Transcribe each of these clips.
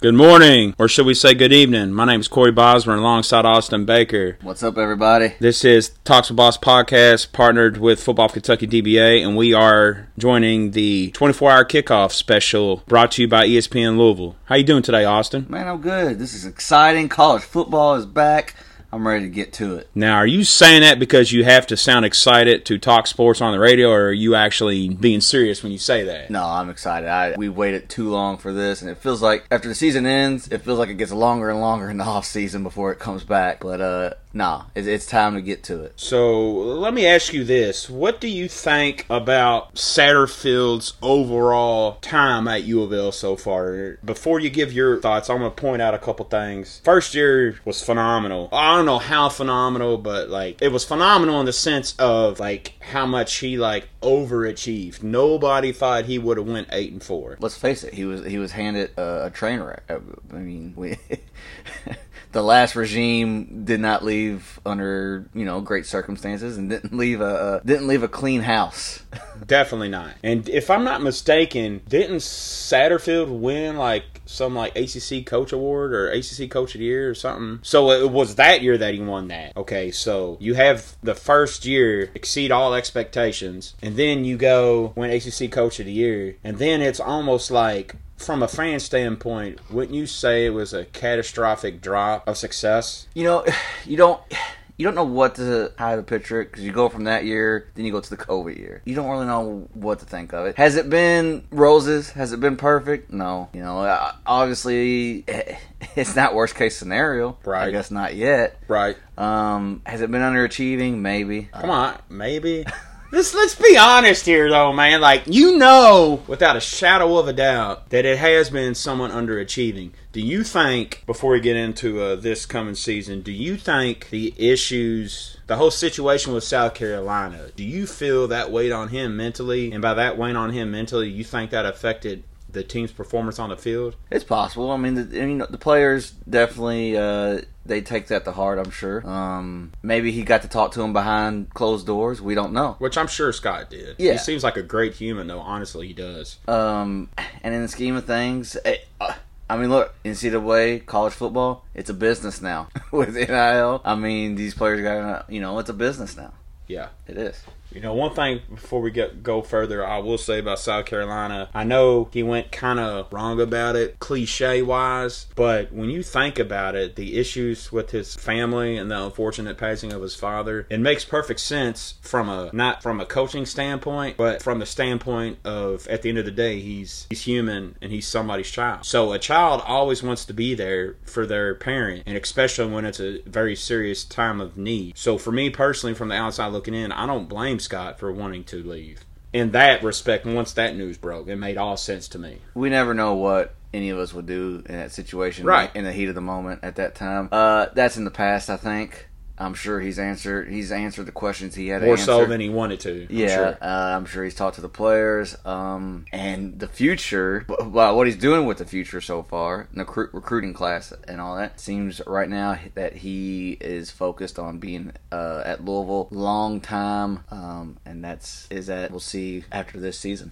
Good morning, or should we say good evening? My name is Corey Bosmer alongside Austin Baker. What's up, everybody? This is Talks with Boss podcast, partnered with Football Kentucky DBA, and we are joining the 24-hour kickoff special brought to you by ESPN Louisville. How you doing today, Austin? Man, I'm good. This is exciting. College football is back. I'm ready to get to it. Now, are you saying that because you have to sound excited to talk sports on the radio, or are you actually being serious when you say that? No, I'm excited. I, we waited too long for this, and it feels like after the season ends, it feels like it gets longer and longer in the off season before it comes back. But uh, nah, it's, it's time to get to it. So let me ask you this: What do you think about Satterfield's overall time at U of L so far? Before you give your thoughts, I'm going to point out a couple things. First year was phenomenal. I don't know how phenomenal, but like it was phenomenal in the sense of like how much he like overachieved. Nobody thought he would have went eight and four. Let's face it, he was he was handed a, a train wreck. I, mean, we. The last regime did not leave under you know great circumstances and didn't leave a, a didn't leave a clean house. Definitely not. And if I'm not mistaken, didn't Satterfield win like some like ACC Coach Award or ACC Coach of the Year or something? So it was that year that he won that. Okay, so you have the first year exceed all expectations, and then you go win ACC Coach of the Year, and then it's almost like from a fan standpoint, wouldn't you say it was a catastrophic drop of success? You know, you don't you don't know what to how to picture it because you go from that year, then you go to the COVID year. You don't really know what to think of it. Has it been roses? Has it been perfect? No. You know, obviously it's not worst case scenario. Right. I guess not yet. Right. Um, has it been underachieving? Maybe. Come on, maybe. Let's let's be honest here, though, man. Like you know, without a shadow of a doubt, that it has been somewhat underachieving. Do you think, before we get into uh, this coming season, do you think the issues, the whole situation with South Carolina, do you feel that weighed on him mentally? And by that weight on him mentally, you think that affected the team's performance on the field? It's possible. I mean, the, I mean, the players definitely uh, they take that to heart. I'm sure. Um, maybe he got to talk to him behind closed doors. We don't know. Which I'm sure Scott did. Yeah. He seems like a great human, though. Honestly, he does. Um, and in the scheme of things, it, uh, I mean, look, NCAA college football, it's a business now with NIL. I mean, these players got you know, it's a business now. Yeah. It is. You know, one thing before we get go further, I will say about South Carolina. I know he went kind of wrong about it, cliche wise, but when you think about it, the issues with his family and the unfortunate passing of his father, it makes perfect sense from a not from a coaching standpoint, but from the standpoint of at the end of the day, he's he's human and he's somebody's child. So a child always wants to be there for their parent, and especially when it's a very serious time of need. So for me personally, from the outside looking in, I don't blame Scott for wanting to leave. In that respect, once that news broke, it made all sense to me. We never know what any of us would do in that situation, Right. In the heat of the moment at that time. Uh, that's in the past, I think. I'm sure he's answered. He's answered the questions he had More so than he wanted to. I'm Yeah, sure. uh, I'm sure he's talked to the players. Um, and the future, well, what he's doing with the future so far, the recruit, recruiting class and all that, seems right now that he is focused on being uh, at Louisville long time. Um, and that's is that we'll see after this season.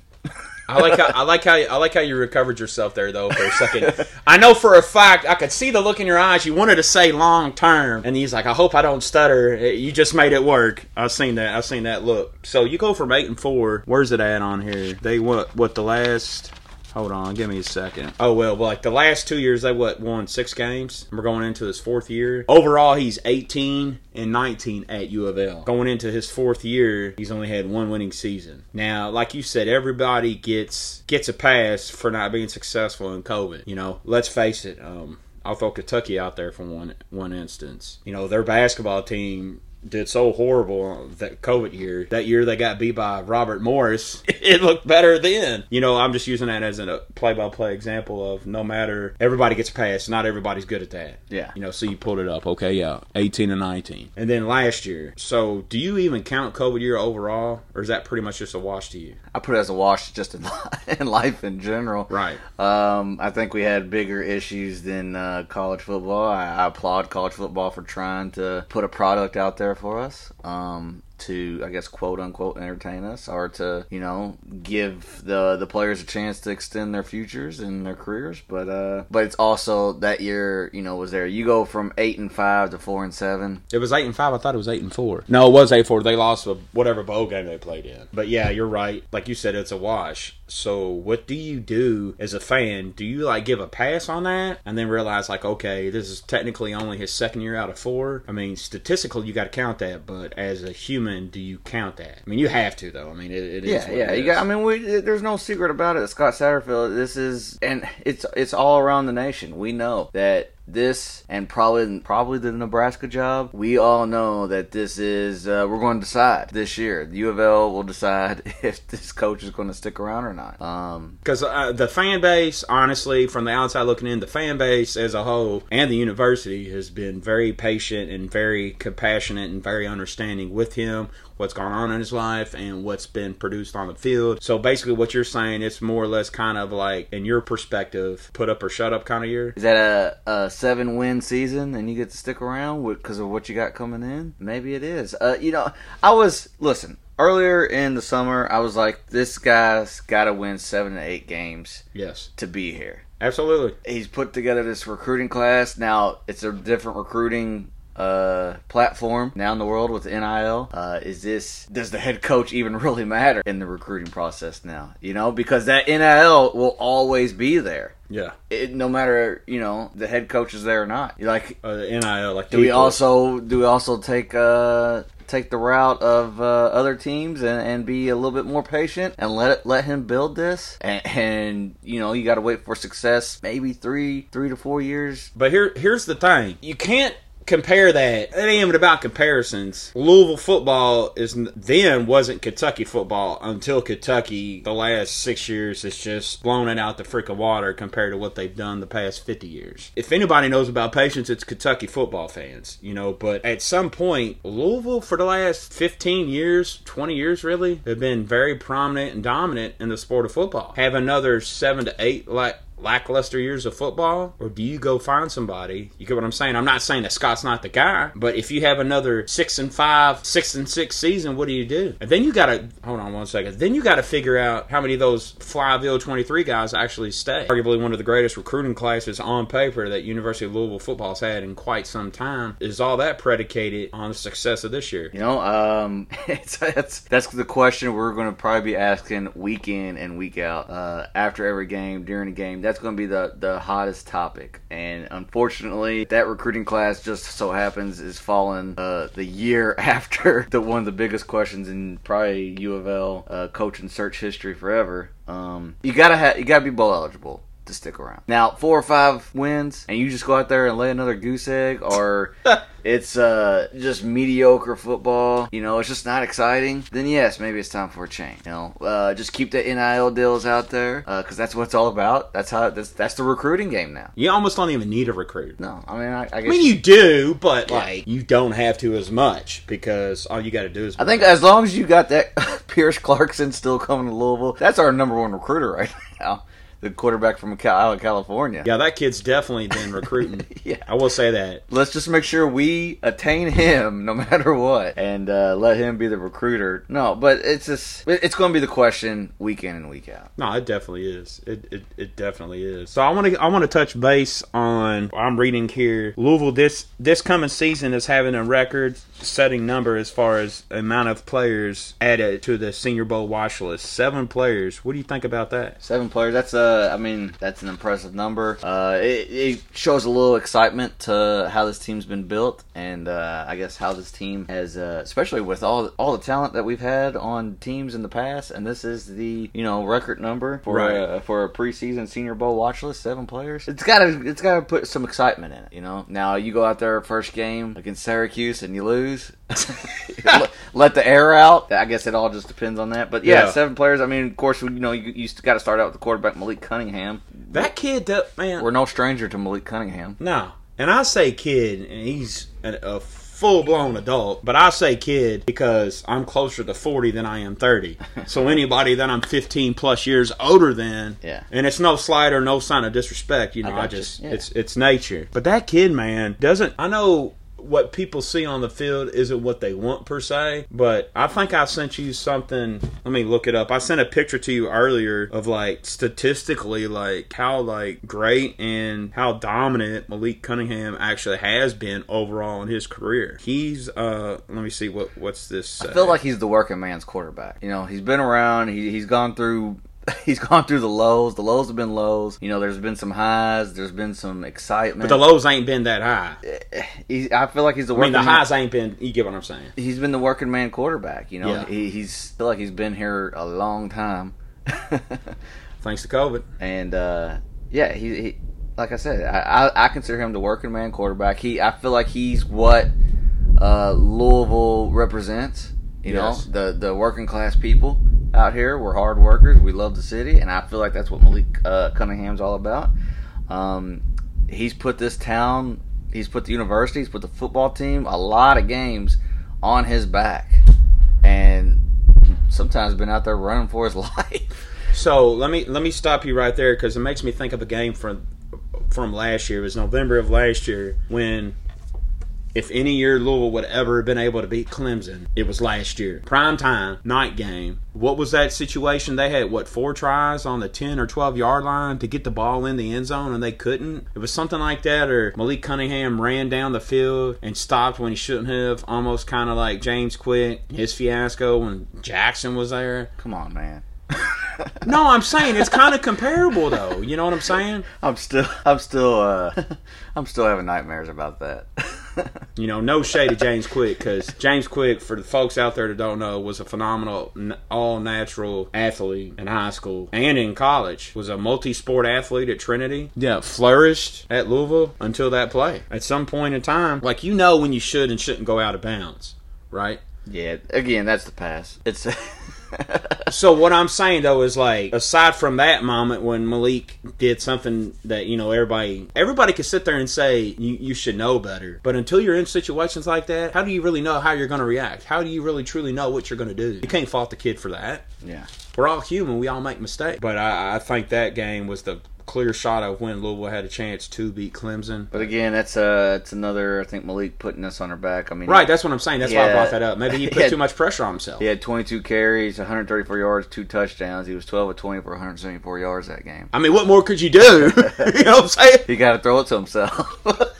I like how I like how I like how you recovered yourself there though for a second. I know for a fact I could see the look in your eyes. You wanted to say long term, and he's like, "I hope I don't stutter." Eh, you just made it work. I've seen that. I've seen that look. So you go from eight and four. Where's it at on here? They what? What the last? Hold on, give me a second. Oh well, like the last two years, they what won six games. We're going into his fourth year. Overall, he's 18 and 19 at U of L. Going into his fourth year, he's only had one winning season. Now, like you said, everybody gets gets a pass for not being successful in COVID. You know, let's face it. Um, I'll throw Kentucky out there for one one instance. You know, their basketball team did so horrible that COVID year. That year they got beat by Robert Morris. It looked better then. You know, I'm just using that as a play-by-play example of no matter everybody gets passed, not everybody's good at that. Yeah. You know, so you pulled it up. Okay, yeah, 18 and 19, and then last year. So, do you even count COVID year overall, or is that pretty much just a wash to you? I put it as a wash just in, in life in general. Right. Um, I think we had bigger issues than uh, college football. I, I applaud college football for trying to put a product out there for us. Um, to, I guess, quote unquote, entertain us or to, you know, give the the players a chance to extend their futures and their careers. But uh, but it's also that year, you know, was there. You go from eight and five to four and seven. It was eight and five. I thought it was eight and four. No, it was eight four. They lost whatever bowl game they played in. But yeah, you're right. Like you said, it's a wash. So what do you do as a fan? Do you like give a pass on that and then realize like, okay, this is technically only his second year out of four? I mean, statistically, you got to count that, but as a human, do you count that? I mean, you have to though. I mean, it, it is Yeah, yeah. it You got. I mean, we, there's no secret about it. Scott Satterfield. This is, and it's it's all around the nation. We know that this and probably probably the Nebraska job. We all know that this is uh, we're going to decide this year. The U of L will decide if this coach is going to stick around or not. Um, Because uh, the fan base, honestly, from the outside looking in, the fan base as a whole and the university has been very patient and very compassionate and very understanding with him, what's gone on in his life and what's been produced on the field. So basically, what you're saying, it's more or less kind of like, in your perspective, put up or shut up kind of year. is that a, a seven win season and you get to stick around because of what you got coming in? Maybe it is. Uh, you know, I was listen earlier in the summer. I was like, this guy's got to win seven to eight games Yes, to be here. absolutely. He's put together this recruiting class. Now it's a different recruiting uh platform now in the world with NIL. Uh is this does the head coach even really matter in the recruiting process now? You know, because that NIL will always be there. Yeah. It, no matter, you know, the head coach is there or not. Like Uh, NIL, like do we also do we also take uh take the route of uh, other teams and, and be a little bit more patient and let it, let him build this and, and you know you got to wait for success maybe three three to four years But here, here's the thing: you can't compare that. It ain't even about comparisons. Louisville football is then wasn't Kentucky football until Kentucky the last six years has just blown it out the freaking water compared to what they've done the past fifty years. If anybody knows about patience, it's Kentucky football fans, you know. But at some point, Louisville for the last fifteen years, twenty years, really, have been very prominent and dominant in the sport of football. Have another seven to eight like lackluster years of football, or do you go find somebody? You get what I'm saying? I'm not saying that Scott's not the guy, but if you have another six and five, six and six season, what do you do? And then you got to hold on one second. Then you got to figure out how many of those Flyville 23 guys actually stay. Arguably one of the greatest recruiting classes on paper that University of Louisville football's had in quite some time. Is all that predicated on the success of this year? you know um that's that's the question we're going to probably be asking week in and week out uh after every game during the game that's going to be the the hottest topic. And unfortunately that recruiting class just so happens is falling uh the year after the one of the biggest questions in probably U of L uh, coaching search history forever. Um you gotta have you gotta be bowl eligible to stick around. Now, four or five wins, and you just go out there and lay another goose egg, or it's uh, just mediocre football. You know, it's just not exciting. Then yes, maybe it's time for a change. You know, uh, just keep the NIL deals out there because that's what it's all about. That's how that's that's the recruiting game now. You almost don't even need a recruit. No, I mean, I, I I mean, you do, but Yeah. like you don't have to as much because all you got to do is. I think as long as you got that Pierce Clarkson still coming to Louisville, that's our number one recruiter right now. The quarterback from Cal- out of California. Yeah, that kid's definitely been recruiting. Yeah. I will say that. let's just make sure we attain him no matter what and uh, let him be the recruiter no but it's just it's going to be the question week in and week out No, it definitely is. It it, it definitely is. So I want to I want to touch base on. I'm reading here. Louisville this this coming season is having a record setting number as far as amount of players added to the Senior Bowl watch list. Seven players. What do you think about that? seven players that's a. I mean that's an impressive number uh it, it shows a little excitement to how this team's been built and uh i guess how this team has uh especially with all all the talent that we've had on teams in the past and this is the you know record number for Right. uh, for a preseason senior bowl watch list seven players it's gotta it's gotta put some excitement in it you know now you go out there first game against syracuse and you lose let, let the air out i guess it all just depends on that but yeah, Yeah. seven players i mean of course you know you, you got to start out with the quarterback malik cunningham That kid, that man. we're no stranger to malik cunningham No, and I say kid, and he's a, a full blown adult. But I say kid because I'm closer to 40 than I am 30. so anybody that I'm 15 plus years older than, Yeah. And it's no slight or no sign of disrespect. You know, I, you. just Yeah. it's it's nature. But that kid, man, doesn't. I know what people see on the field isn't what they want per se. But I think I sent you something. Let me look it up. I sent a picture to you earlier of like statistically, like how like great and how dominant Malik Cunningham actually has been overall in his career. He's uh, let me see what what's this. I feel like he's the working man's quarterback. You know, he's been around. He, he's gone through he's gone through the lows. The lows have been lows. You know, there's been some highs. There's been some excitement. But the lows ain't been that high. He, I feel like he's the I mean, the man- highs ain't been. You get what I'm saying? He's been the working man quarterback. You know, Yeah. he, he's feel like he's been here a long time. Thanks to COVID. and uh, yeah, he, he like I said, I, I, I consider him the working man quarterback. He I feel like he's what uh, Louisville represents. You Yes. know, the the working class people out here. We're hard workers. We love the city, and I feel like that's what Malik uh, Cunningham's all about. Um, he's put this town, he's put the university, he's put the football team, a lot of games on his back, and sometimes been out there running for his life. So let me let me stop you right there because it makes me think of a game from from last year. It was November of last year when, if any year Louisville would ever have been able to beat Clemson, it was last year. Prime time night game. What was that situation? They had what four tries on the ten or twelve yard line to get the ball in the end zone and they couldn't. It was something like that. Or Malik Cunningham ran down the field and stopped when he shouldn't have. Almost kind of like James Quick his fiasco when Jackson was there. Come on, man. No, I'm saying it's kind of comparable though. You know what I'm saying? I'm still, I'm still, uh, I'm still having nightmares about that. You know, no shade to James Quick because James Quick, for the folks out there that don't know, was a phenomenal, all natural athlete in high school and in college. Was a multi sport athlete at Trinity. Yeah, flourished at Louisville until that play. At some point in time, like you know when you should and shouldn't go out of bounds, right? yeah, again, that's the pass. It's. So what I'm saying though is like aside from that moment when Malik did something that you know everybody everybody can sit there and say you, you should know better, but until you're in situations like that, how do you really know how you're going to react? How do you really truly know what you're going to do? You can't fault the kid for that. yeah. We're all human. We all make mistakes. But I, I think that game was the clear shot of when Louisville had a chance to beat Clemson. But again, that's uh, it's another. I think Malik putting us on our back. I mean, Right, that's what I'm saying. That's why I brought that up. Maybe he put Yeah. too much pressure on himself. He had 22 carries, 134 yards, two touchdowns. He was 12 of 20 for 174 yards that game. I mean, what more could you do? you know what I'm saying? He got to throw it to himself.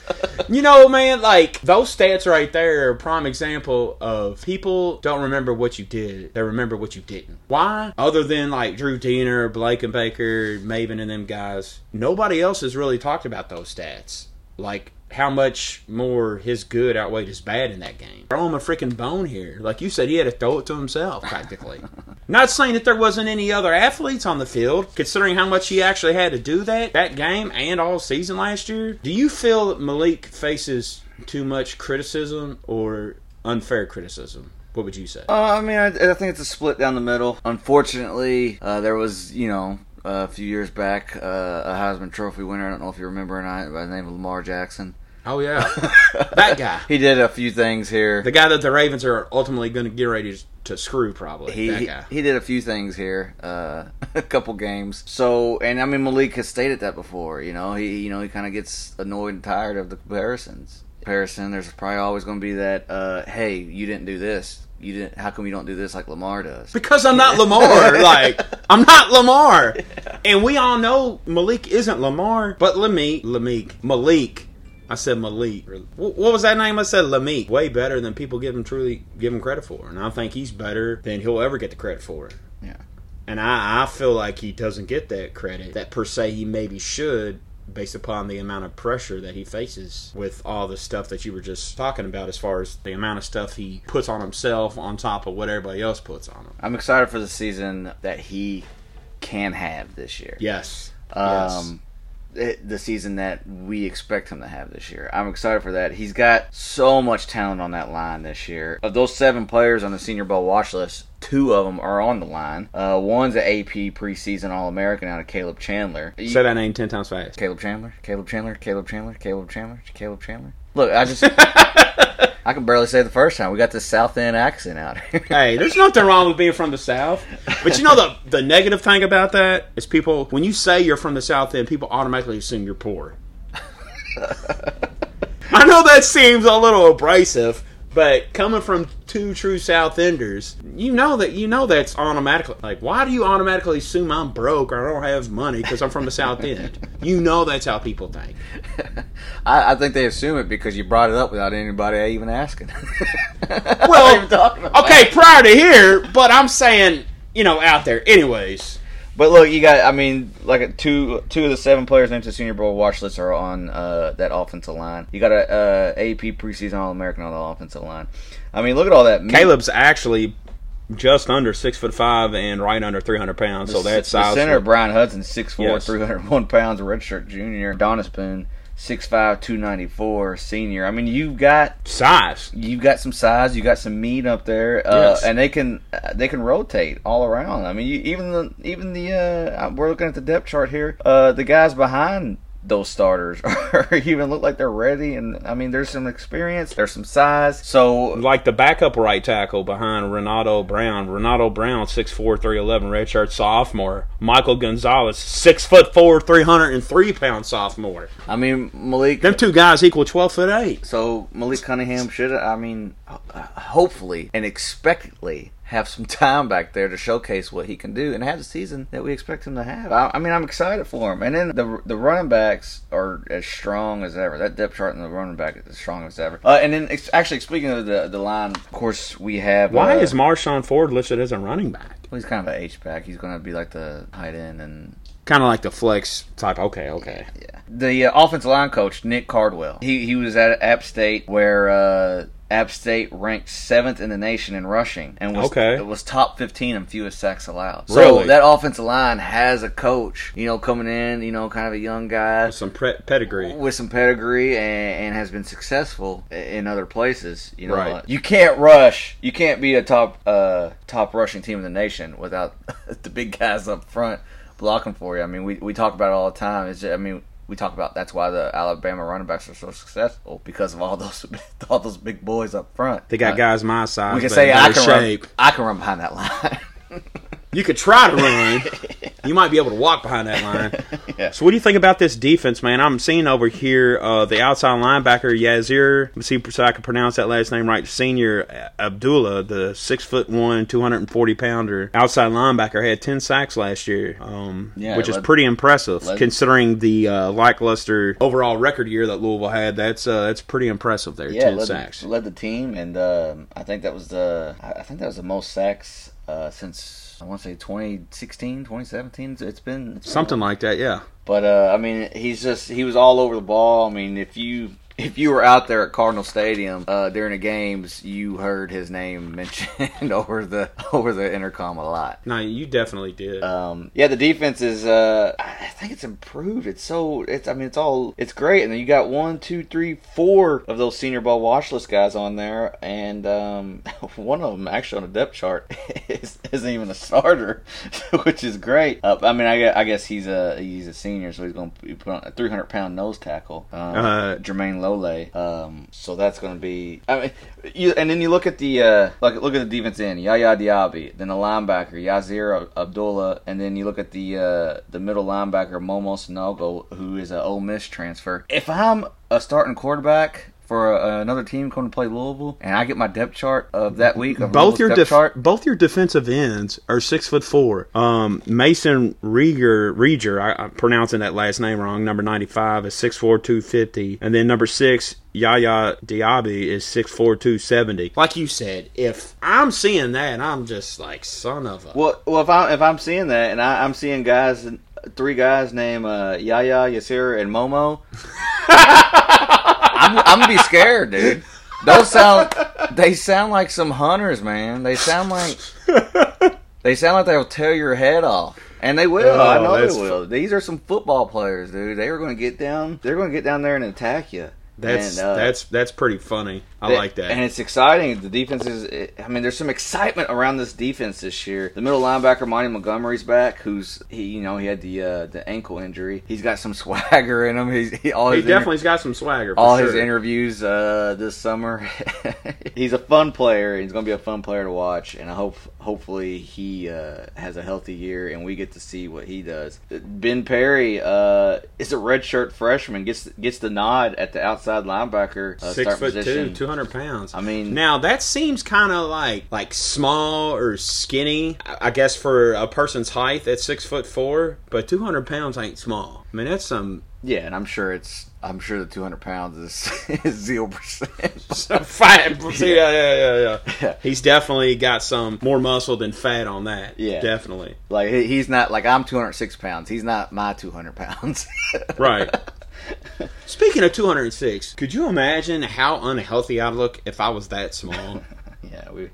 You know, man, like those stats right there are a prime example of people don't remember what you did; they remember what you didn't. Why? Other than like Drew Deener, Blake and Baker, Maven, and them guys, nobody else has really talked about those stats. Like how much more his good outweighed his bad in that game. Throw him a freaking bone here. Like you said, he had to throw it to himself practically. Not saying that there wasn't any other athletes on the field, considering how much he actually had to do that that game and all season last year. Do you feel that Malik faces too much criticism or unfair criticism? What would you say? Uh, I mean, I, I think it's a split down the middle. Unfortunately, uh, there was, you know, a few years back, uh, a Heisman Trophy winner. I don't know if you remember or not, by the name of Lamar Jackson. Oh yeah, that guy, He did a few things here. the guy that the Ravens are ultimately going to get ready to, screw. Probably he, that he guy. he did a few things here, uh, a couple games. So, and I mean, Malik has stated that before. You know, he you know he kind of gets annoyed and tired of the comparisons. Comparison. There's probably always going to be that. Uh, hey, you didn't do this. You didn't. How come you don't do this like Lamar does? Because I'm not Lamar. like, I'm not Lamar. And we all know Malik isn't Lamar, but Lamik, Lamik, Malik. I said Malik. Wh- What was that name? I said Lamik. Way better than people give him truly give him credit for. And I think he's better than he'll ever get the credit for. Yeah. And I, I feel like he doesn't get that credit that per se he maybe should based upon the amount of pressure that he faces with all the stuff that you were just talking about as far as the amount of stuff he puts on himself on top of what everybody else puts on him. I'm excited for the season that he can have this year. Yes. yes. Um, it- the season that we expect him to have this year. I'm excited for that. He's got so much talent on that line this year. Of those seven players on the Senior Bowl watch list, two of them are on the line. Uh, one's an AP preseason All American out of Caleb Chandler. Say that name ten times fast. Caleb Chandler, Caleb Chandler, Caleb Chandler, Caleb Chandler, Caleb Chandler. Look, I just I can barely say the first time. We got this South End accent out here. Hey, there's nothing wrong with being from the South. But you know the the negative thing about that is people when you say you're from the South End, people automatically assume you're poor. I know that seems a little abrasive, but coming from two true South Enders, you know that you know that's automatically like. Why do you automatically assume I'm broke or I don't have money because I'm from the South End? You know that's how people think. I, I think they assume it because you brought it up without anybody even asking. Well, okay, prior to here, but I'm saying you know out there, anyways. But look, you got. I mean, like two two of the seven players named to the Senior Bowl watch list are on uh, that offensive line. You got a uh, AP preseason All American on the offensive line. I mean, look at all that. Caleb's actually just under six foot five and right under three hundred pounds. So that's the size. center Bryan Hudson, 6'4", Yes. 301 pounds, redshirt junior. Donis Boone, 6'5", 294, senior. I mean, you've got size. you've got some size, you got some meat up there, uh, Yes. and they can uh, they can rotate all around. I mean, you, even the even the uh, we're looking at the depth chart here. Uh, the guys behind those starters are even look like they're ready, and I mean, there's some experience, there's some size. So Like the backup right tackle behind Renato Brown. Renato Brown, 6'4", 311, redshirt sophomore. Michael Gonzalez, six foot four, three hundred and three pound sophomore. I mean, Malik. Them two guys equal twelve foot eight. So Malik Cunningham should, I mean, uh, hopefully and expectantly have some time back there to showcase what he can do and have the season that we expect him to have. I, I mean, I'm excited for him. And then the the running backs are as strong as ever. That depth chart in the running back is as strong as ever. Uh, and then ex- actually speaking of the the line, of course we have. Why uh, is Marshon Ford listed as a running back? well, he's kind of an H back. He's going to be like the tight end and Kind of like the flex type. Okay, okay. Yeah. The uh, offensive line coach, Nick Cardwell, he, he was at App State where uh, App State ranked seventh in the nation in rushing and was, Okay. it was top 15 in fewest sacks allowed. Really? So that offensive line has a coach, you know, coming in, you know, kind of a young guy with Some pre- pedigree. with some pedigree and, and has been successful in other places. You know, Right. you can't rush. You can't be a top uh, top rushing team in the nation without the big guys up front blocking for you. I mean, we, we talk about it all the time. It's, just, I mean, we talk about that's why the Alabama running backs are so successful because of all those all those big boys up front. They got guys my size. We can say I can shape. run. I can run behind that line. You could try to run. you might be able to walk behind that line. yeah. So, what do you think about this defense, man? I'm seeing over here uh, the outside linebacker Yasir. Let's see so I can pronounce that last name right. Senior Abdullah, the six foot one, 240 pounder outside linebacker, had 10 sacks last year, um, Yeah, which is led- pretty impressive led- considering the uh, lackluster overall record year that Louisville had. That's uh, that's pretty impressive there. yeah, 10 led, sacks. The, led the team, and um, I think that was the I think that was the most sacks uh, since I want to say 2016, 2017. It's been it's been Something like that, yeah. But uh, I mean, he's just he was all over the ball. I mean, if you if you were out there at Cardinal Stadium uh, during the games, you heard his name mentioned over the over the intercom a lot. No, you definitely did. Um, yeah, the defense is. Uh, I think it's improved. It's so. It's. I mean, it's all. It's great. And then you got one, two, three, four of those Senior Bowl watch list guys on there, and um, one of them actually on the depth chart is, isn't even a starter, which is great. Uh, I mean, I guess, I guess he's a he's a senior, so he's going to put on a 300 pound nose tackle. Um, Uh, Jermayne Lole. Um, so that's going to be. I mean, you, and then you look at the uh, look, look at the defense end. Yaya Diaby, then the linebacker Yasir Abdullah, and then you look at the uh, the middle linebacker Momo Sanogo, who is an Ole Miss transfer. If I'm a starting quarterback. For uh, another team coming to play Louisville, and I get my depth chart of that week. Of both Louisville's your depth def- chart. both your defensive ends are six foot four. Um, Mason Reiger, Reiger, I, I'm pronouncing that last name wrong. Number ninety five is six four two fifty, and then number six Yaya Diaby is six four two seventy. Like you said, if I'm seeing that, I'm just like son of a. Well, well, if I'm if I'm seeing that, and I, I'm seeing guys, three guys named uh, Yaya, Yasir, and Momo, I'm, I'm gonna be scared, dude. Those sound they sound like some hunters, man. They sound like they sound like they'll tear your head off. And they will. Oh, I Oh, know they will. These are some football players, dude. They are going to get down. They're going to get down there and attack you. That's And, uh, that's that's pretty funny. I like that. And it's exciting. The defense is, I mean, there's some excitement around this defense this year. The middle linebacker, Monty Montgomery's back, who's, he, you know, he had the uh, the ankle injury. He's got some swagger in him. He's, he, all he his inter- definitely's got some swagger. All sure. his interviews uh, this summer. he's a fun player. He's going to be a fun player to watch, and I hope hopefully he uh, has a healthy year and we get to see what he does. Ben Perry uh, is a redshirt freshman. gets gets the nod at the outside linebacker, uh, Six start foot position. two, two hundred pounds. I mean, Now that seems kind of like like small or skinny. I I guess for a person's height, at six foot four, but two hundred pounds ain't small. I mean, that's some yeah, and I'm sure it's. I'm sure the 200 pounds is is zero percent. fat. Yeah, yeah, yeah, yeah. Yeah. He's definitely got some more muscle than fat on that. Yeah. definitely. Like he's not like I'm 206 pounds. He's not my 200 pounds. Right. Speaking of 206, could you imagine how unhealthy I'd look if I was that small? yeah, we.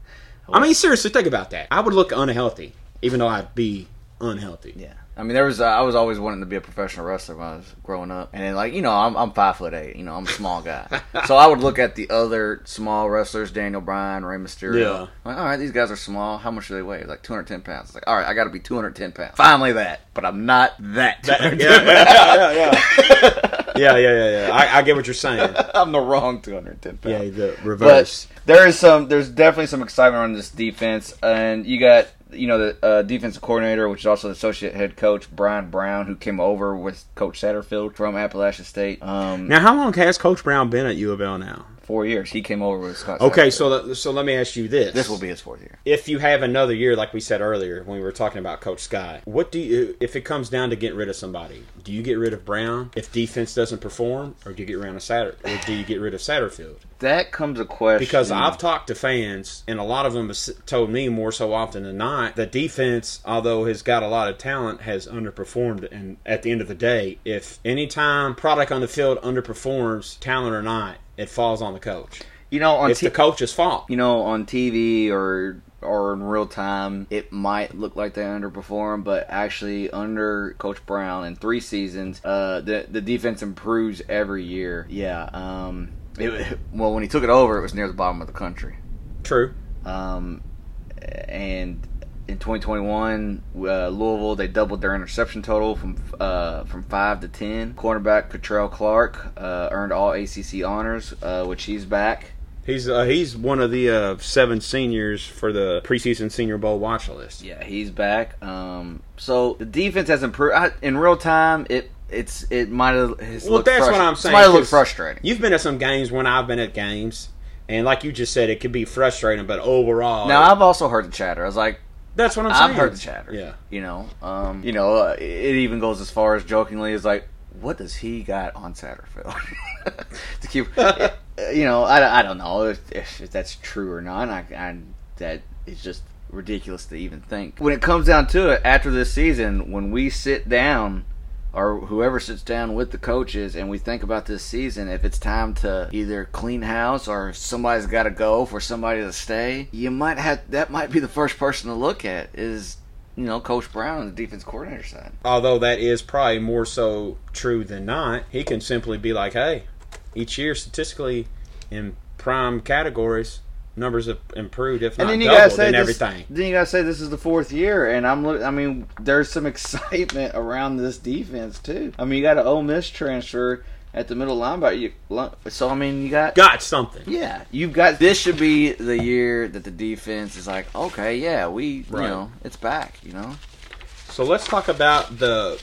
I mean, seriously, think about that. I would look unhealthy, even though I'd be unhealthy. Yeah, I mean, there was. Uh, I was always wanting to be a professional wrestler when I was growing up, and then, like you know, I'm, I'm five foot eight. You know, I'm a small guy, so I would look at the other small wrestlers, Daniel Bryan, Rey Mysterio. Yeah. Like, all right, these guys are small. How much do they weigh? Like 210 pounds. It's like, all right, I got to be 210 pounds. Finally, that, but I'm not that. yeah, 210 yeah, yeah, yeah. yeah, yeah, yeah, yeah. I, I get what you're saying. I'm the wrong 210 pounds. Yeah, the reverse. But there is some. There's definitely some excitement on this defense, and you got you know the uh, defensive coordinator, which is also the associate head coach Bryan Brown, who came over with Coach Satterfield from Appalachian State. Um, now, how long has Coach Brown been at U of L now? four years. He came over with Scott. Okay, Satterfield. so so let me ask you this: this will be his fourth year. if you have another year, like we said earlier when we were talking about Coach Scott, what do you, if it comes down to getting rid of somebody, do you get rid of Brown if defense doesn't perform, or do you get rid of Satter, or do you get rid of Satterfield? That comes a question Because I've talked to fans, and a lot of them have told me more so often than not that defense, although has got a lot of talent, has underperformed. And at the end of the day, if any time product on the field underperforms, talent or not, it falls on the coach. you know on It's t- the coach's fault. you know on TV or or in real time, it might look like they underperform, but actually under Coach Brown in three seasons, uh, the the defense improves every year. Yeah. Um. It, well, when he took it over, it was near the bottom of the country. True. Um, and in 2021, uh, Louisville they doubled their interception total from uh, from five to ten. Cornerback Kei'Trel Clark uh, earned all ACC honors, uh, which he's back. He's uh, he's one of the uh, seven seniors for the preseason Senior Bowl watch list. Yeah, he's back. Um, so the defense has improved I, in real time. It it's it might have. Well, that's what I'm saying. Might look frustrating. You've been at some games when I've been at games, and like you just said, it could be frustrating, but overall, Now I've also heard the chatter. I was like, that's what I'm saying. I've heard the chatter. Yeah. You know, um, you know, uh, it even goes as far as jokingly as like, what does he got on Satterfield to keep? you know, I, I don't know if, if that's true or not. I, I that is just ridiculous to even think. When it comes down to it, after this season, when we sit down. Or whoever sits down with the coaches and we think about this season, if it's time to either clean house or somebody's got to go for somebody to stay, you might have that might be the first person to look at is you know, Coach Brown on the defense coordinator side. Although that is probably more so true than not, he can simply be like, "Hey, each year statistically, in prime categories, numbers have improved, if not And then you doubled, say and this, everything." then you gotta say this is the fourth year, and I'm look. I mean, there's some excitement around this defense too. I mean, you got an Ole Miss transfer at the middle linebacker. You, so I mean, you got Got something. yeah, you've got. This should be the year that the defense is like, okay, yeah, we, Right. you know, it's back. You know, So let's talk about the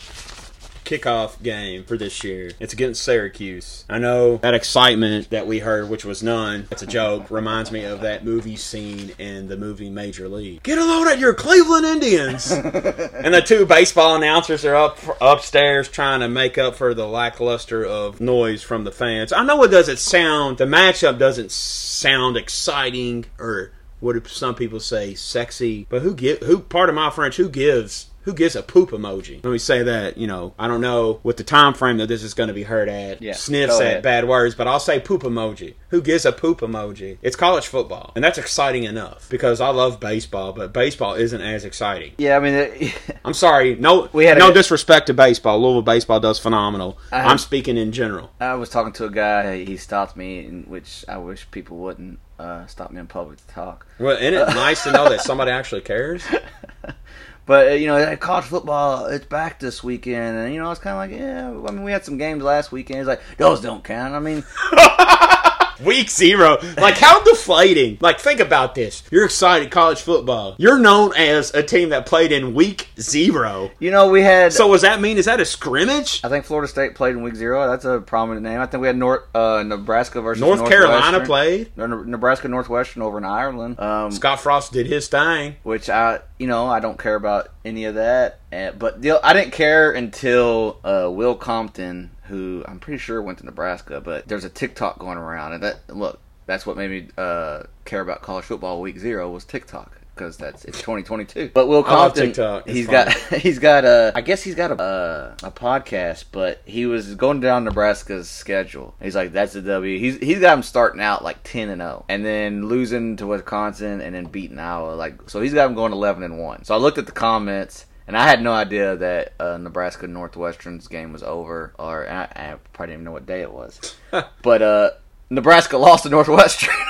kickoff game for this year. It's against Syracuse. I know that excitement that we heard, which was none, it's a joke, reminds me of that movie scene in the movie Major League. Get a load at your Cleveland Indians! and the two baseball announcers are up upstairs trying to make up for the lackluster of noise from the fans. I know it doesn't sound, the matchup doesn't sound exciting or what do some people say sexy but who give who part of my french who gives who gives a poop emoji? Let me say that you know i don't know what the time frame that this is going to be heard at. Yeah, sniffs at bad words but i'll say poop emoji. Who gives a poop emoji? It's college football and that's exciting enough because i love baseball but baseball isn't as exciting. Yeah. I mean, it, i'm sorry no We had no disrespect to baseball. Louisville baseball does phenomenal. I- i'm speaking in general. I was talking to a guy. He stopped me, in which I wish people wouldn't uh, stop me in public to talk. well isn't it nice to know that somebody actually cares But uh, you know, college football, it's back this weekend, and you know, it's kind of like, yeah. I mean, we had some games last weekend. It's like those don't count. I mean, Week zero. Like, how deflating. Like, think about this. You're excited college football. You're known as a team that played in week zero. You know, we had. So, does that mean, is that a scrimmage? I think Florida State played in week zero. That's a prominent name. I think we had North, uh, Nebraska versus North Carolina played. Nebraska Northwestern over in Ireland. Um, Scott Frost did his thing. which I, you know, I don't care about any of that. And, but the, I didn't care until uh, Will Compton, who I'm pretty sure went to Nebraska, but there's a TikTok going around, and that look, that's what made me uh, care about college football week zero was TikTok. Because that's it's 2022, but Will Compton, he's fun. got he's got a I guess he's got a uh, a podcast, but he was going down Nebraska's schedule. He's like, that's a W. He's he's got him starting out like ten and zero, and then losing to Wisconsin, and then beating Iowa. Like, so he's got him going eleven and one. So I looked at the comments. And I had no idea that uh, Nebraska Northwestern's game was over, or I, I probably didn't even know what day it was. but uh, Nebraska lost to Northwestern.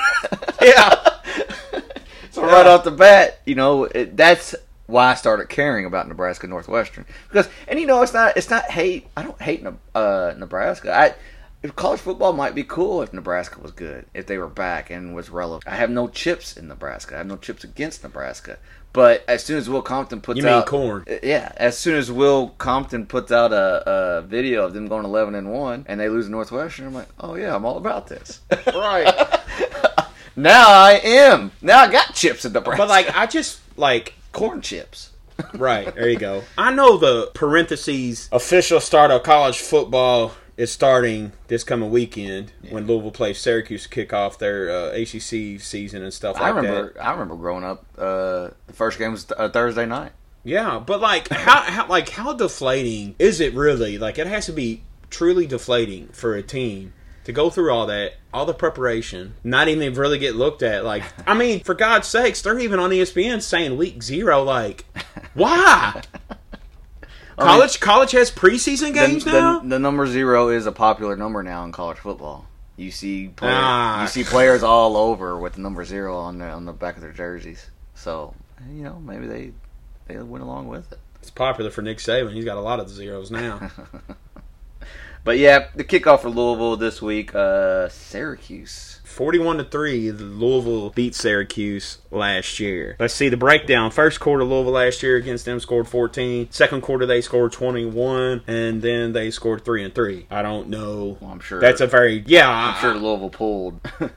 Yeah. So right off the bat, you know, it, that's why I started caring about Nebraska Northwestern because, and you know, it's not it's not hate. I don't hate uh, Nebraska. I if college football might be cool if Nebraska was good, if they were back and was relevant. I have no chips in Nebraska. I have no chips against Nebraska. But as soon as Will Compton puts You mean out corn. Uh, yeah, as soon as Will Compton puts out a, a video of them going eleven and one and they lose to Northwestern, I'm like, oh yeah, I'm all about this. Right. now I am. Now I got chips in Nebraska. but, like, I just, like, corn chips. Right, there you go. I know the parentheses official start of college football is starting this coming weekend when Louisville plays Syracuse to kick off their uh, ACC season and stuff I like remember. that. I remember growing up. Uh, the first game was th- uh, Thursday night. Yeah, but like how, how like how deflating is it really? Like it has to be truly deflating for a team to go through all that, all the preparation, not even really get looked at. Like, I mean, for God's sakes, they're even on ESPN saying week zero. Like, why? College college has preseason games the, now. The, the number zero is a popular number now in college football. You see, player, Ah. you see players all over with the number zero on the on the back of their jerseys. So you know, maybe they they went along with it. It's popular for Nick Saban. He's got a lot of zeros now. But yeah, the kickoff for Louisville this week, uh, Syracuse. Forty-one to three, Louisville beat Syracuse last year. Let's see the breakdown. First quarter, Louisville last year against them scored fourteen. Second quarter, they scored twenty-one, and then they scored three and three. I don't know. Well, I'm sure That's a very yeah. I'm sure Louisville pulled.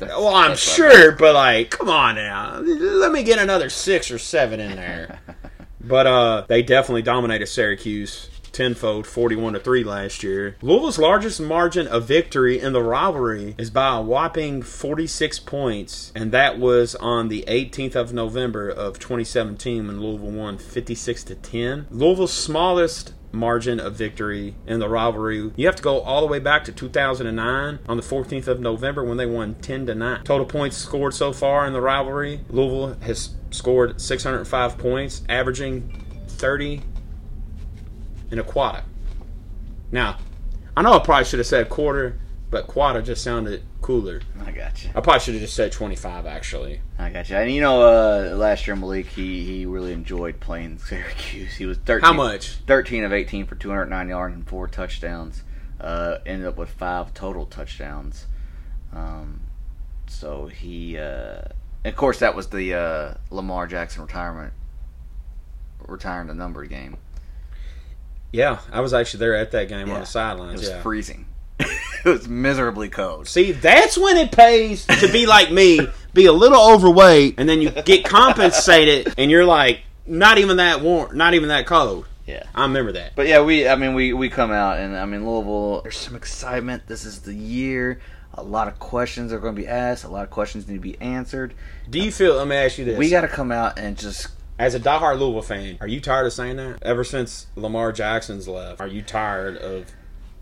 Well, I'm sure, but like, come on now. Let me get another six or seven in there. but uh, they definitely dominated Syracuse tenfold, forty-one to three last year. Louisville's largest margin of victory in the rivalry is by a whopping forty-six points, and that was on the 18th of November of 2017 when Louisville won fifty-six to ten. Louisville's smallest margin of victory in the rivalry. You have to go all the way back to 2009 on the 14th of November when they won 10 to 9. Total points scored so far in the rivalry. Louisville has scored 605 points, averaging 30 and a quarter. Now, I know I probably should have said quarter, but quarter just sounded cooler. I got you. I probably should have just said 25 actually. I got you. And you know, uh, last year Malik, he he really enjoyed playing Syracuse. He was thirteen. How much? 13 of 18 for 209 yards and four touchdowns. Uh, ended up with five total touchdowns. Um, so he, uh, of course, that was the uh, Lamar Jackson retirement, retiring the number game. Yeah, I was actually there at that game Yeah. on the sidelines. It was Yeah. freezing. it was miserably cold. See, that's when it pays to be like me, be a little overweight, and then you get compensated, and you're like not even that warm, not even that cold. Yeah. I remember that. But yeah, we I mean we we come out and I mean Louisville. There's some excitement. This is the year. A lot of questions are going to be asked. A lot of questions need to be answered. Do you feel? Let me ask you this: We got to come out and just as a diehard Louisville fan, are you tired of saying that? Ever since Lamar Jackson's left, are you tired of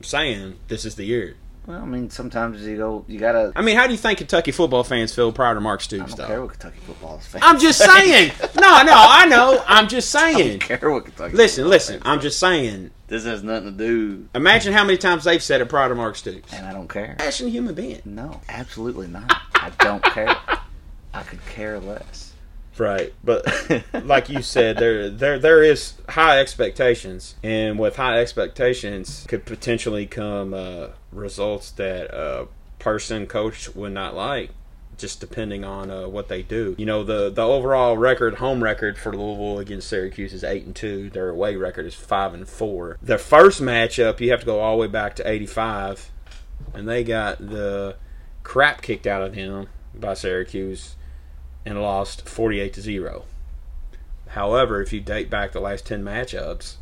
saying this is the year? Well, I mean, sometimes you go, you gotta. I mean, how do you think Kentucky football fans feel prior to Mark Stoops? I don't care what Kentucky football. Fans I'm just saying. No, no, I know. I'm just I saying. don't care what Kentucky. Listen, listen. fans I'm just saying. This has nothing to do, Imagine how many times they've said it prior to Mark Stoops. and I don't care. Passionate human being. No, absolutely not. I don't care. I could care less. Right, but like you said, there there there is high expectations, and with high expectations could potentially come uh, results that a person coach would not like just depending on uh, what they do. You know, the the overall record, home record for Louisville against Syracuse is eight and two. Their away record is five and four. Their first matchup, you have to go all the way back to eighty five, and they got the crap kicked out of them by Syracuse and lost forty eight to zero. However, if you date back the last ten matchups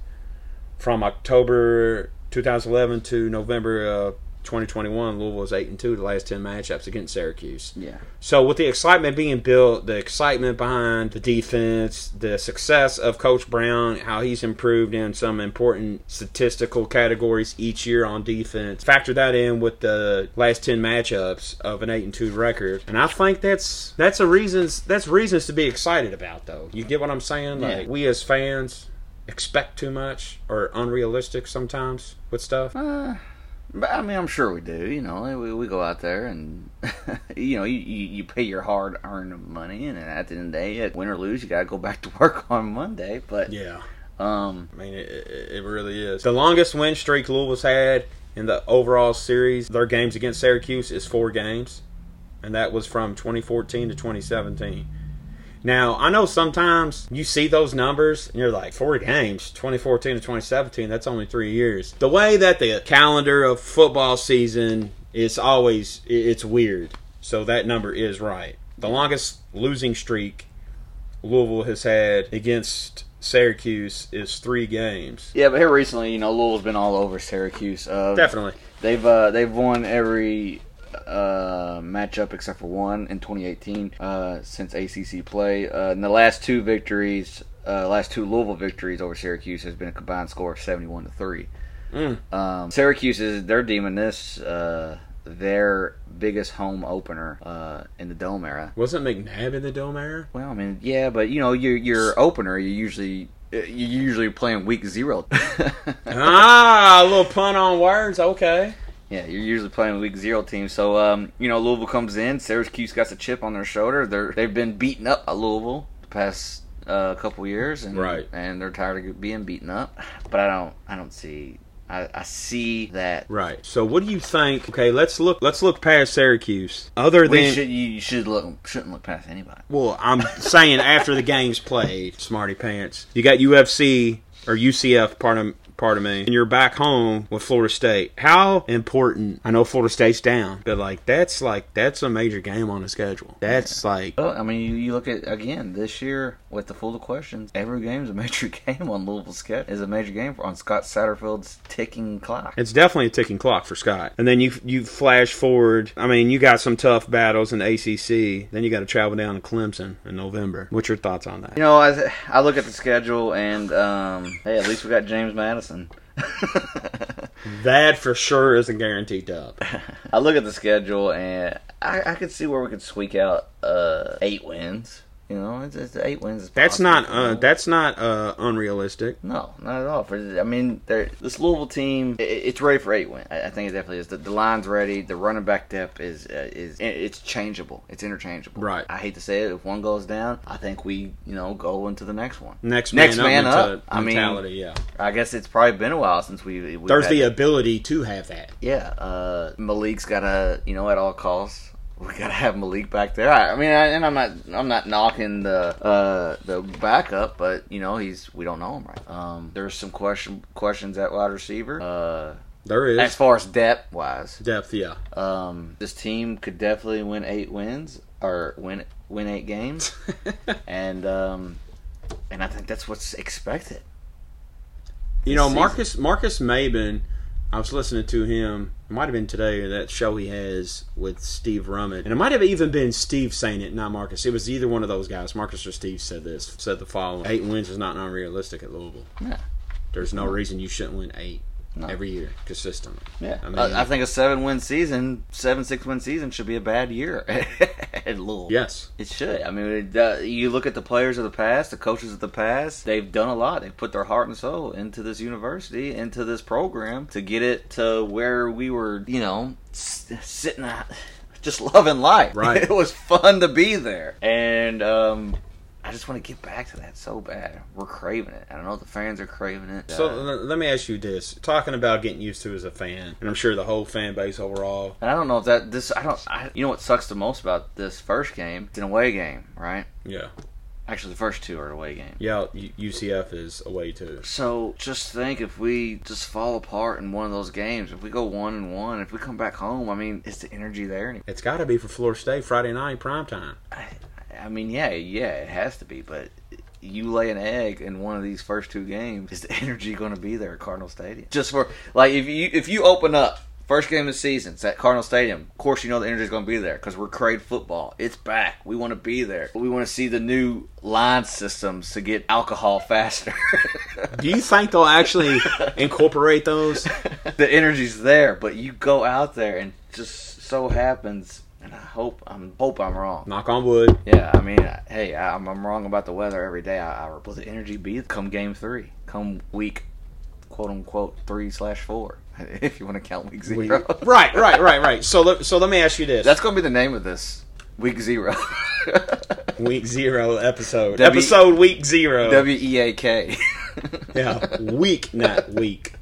from October 2011 to November uh, 2021, Louisville was eight and two the last ten matchups against Syracuse. Yeah. So with the excitement being built, the excitement behind the defense, the success of Coach Brown, how he's improved in some important statistical categories each year on defense, factor that in with the last ten matchups of an eight and two record, and I think that's that's a reasons that's reasons to be excited about though. You get what I'm saying? Yeah. Like we as fans expect too much or unrealistic sometimes with stuff. Uh, but I mean, I'm sure we do. You know, we, we go out there and you know you, you, pay your hard earned money, and at the end of the day, win or lose, you gotta go back to work on Monday. But Yeah. um, I mean, it, it it really is. The longest win streak Louisville's had in the overall series, their games against Syracuse, is four games. And that was from 2014 to 2017. Now, I know sometimes you see those numbers and you're like, four games, 2014 to 2017, that's only three years. The way that the calendar of football season is always, it's weird. So that number is right. The longest losing streak Louisville has had against Syracuse is three games. yeah, but here recently, you know, Louisville's been all over Syracuse. Uh, Definitely. They've uh, they've won every uh, matchup except for one in 2018 uh, since ACC play. Uh, and the last two victories, uh, last two Louisville victories over Syracuse has been a combined score of 71 to three. Mm. Um, Syracuse is they're deeming this uh, their biggest home opener uh, in the dome era. Wasn't McNabb in the Dome era? Well, I mean, yeah, but you know, your your opener, you usually you're usually playing week zero. ah, a little pun on words. Okay. Yeah, you're usually playing a week zero team. So, um, you know, Louisville comes in. Syracuse got a chip on their shoulder. They're they've been beaten up by Louisville the past uh, couple years, and Right. and they're tired of being beaten up. But I don't I don't see I, I see that Right. So, what do you think? Okay, let's look. Let's look past Syracuse. Other than should you, you should look shouldn't look past anybody. well, I'm saying after the game's played, smarty pants. You got UFC or UCF. Pardon, pardon me. And you're back home with Florida State. How important? I know Florida State's down, but like that's like that's a major game on the schedule. That's like Well, I mean, you, you look at again this year with the full of questions. Every game's a major game on Louisville's schedule. Is a major game for, on Scott Satterfield's ticking clock. It's definitely a ticking clock for Scott. And then you you flash forward. I mean, you got some tough battles in the ACC. Then you got to travel down to Clemson in November. What's your thoughts on that? You know, I I look at the schedule and um, hey, at least we got James Madison. That for sure is a guaranteed dub. I look at the schedule and I, I could see where we could squeak out uh, eight wins. You know, it's, it's eight wins. is That's not uh, that's not uh, unrealistic. No, not at all. For I mean, this Louisville team, i- it's ready for eight win. I I think it definitely is. The, the line's ready. The running back depth is uh, is it's changeable. It's interchangeable. Right. I hate to say it. If one goes down, I think we you know go into the next one. Next man Next up, man up. I mean, mentality. yeah, I guess it's probably been a while since we. we there's the ability to have that. yeah. Uh, Malik's got to you know at all costs. We gotta have Malik back there. I, I mean, I, and I'm not, I'm not knocking the uh, the backup, but you know, he's we don't know him right. Um, there's some question questions at wide receiver. Uh, There is as far as depth wise, depth. Yeah, um, this team could definitely win eight wins or win win eight games, and um, and I think that's what's expected. you know This Marcus Marcus Maben. I was listening to him. It might have been today that show he has with Steve Rummett, and it might have even been Steve saying it, not Marcus. It was either one of those guys. Marcus or Steve said this. Said the following: Eight wins is not unrealistic at Louisville. Yeah. There's no reason you shouldn't win eight No. every year consistently. Yeah, I I, mean- I, think a seven win season, seven six win season should be a bad year at Louisville. Yes. It should. I mean, it, uh, you look at the players of the past, the coaches of the past. They've done a lot. They've put their heart and soul into this university, into this program, to get it to where we were. You know, s- sitting at, just loving life. Right. It was fun to be there, and um, I just want to get back to that so bad. We're craving it. I don't know if the fans are craving it. So Uh, let me ask you this: talking about getting used to as a fan, and I'm sure the whole fan base overall. and I don't know if that this. I don't. I, you know what sucks the most about this first game? It's an away game, right? Yeah, Actually, the first two are away games. yeah. UCF is away too. So just think if we just fall apart in one of those games, if we go one and one, if we come back home, I mean, is the energy there? It's got to be for Florida State Friday night prime time. I, I mean, yeah, yeah, it has to be, but you lay an egg in one of these first two games, is the energy going to be there at Cardinal Stadium? Just for like, if you if you open up first game of the season, it's at Cardinal Stadium. Of course, you know the energy is going to be there because we're Crave football. It's back. We want to be there. We want to see the new line systems to get alcohol faster. Do you think they'll actually incorporate those? the energy's there, but you go out there and just so happens, and I hope I'm hope I'm wrong. Knock on wood. Yeah, I mean, hey, I'm, I'm wrong about the weather every day. I, I will the energy be come game three, come week, quote unquote three slash four, if you want to count week We- zero. right, right, right, right. So, let, so let me ask you this: That's gonna be the name of this week zero. week zero episode. W- episode week zero. W E A K. yeah, week, not week.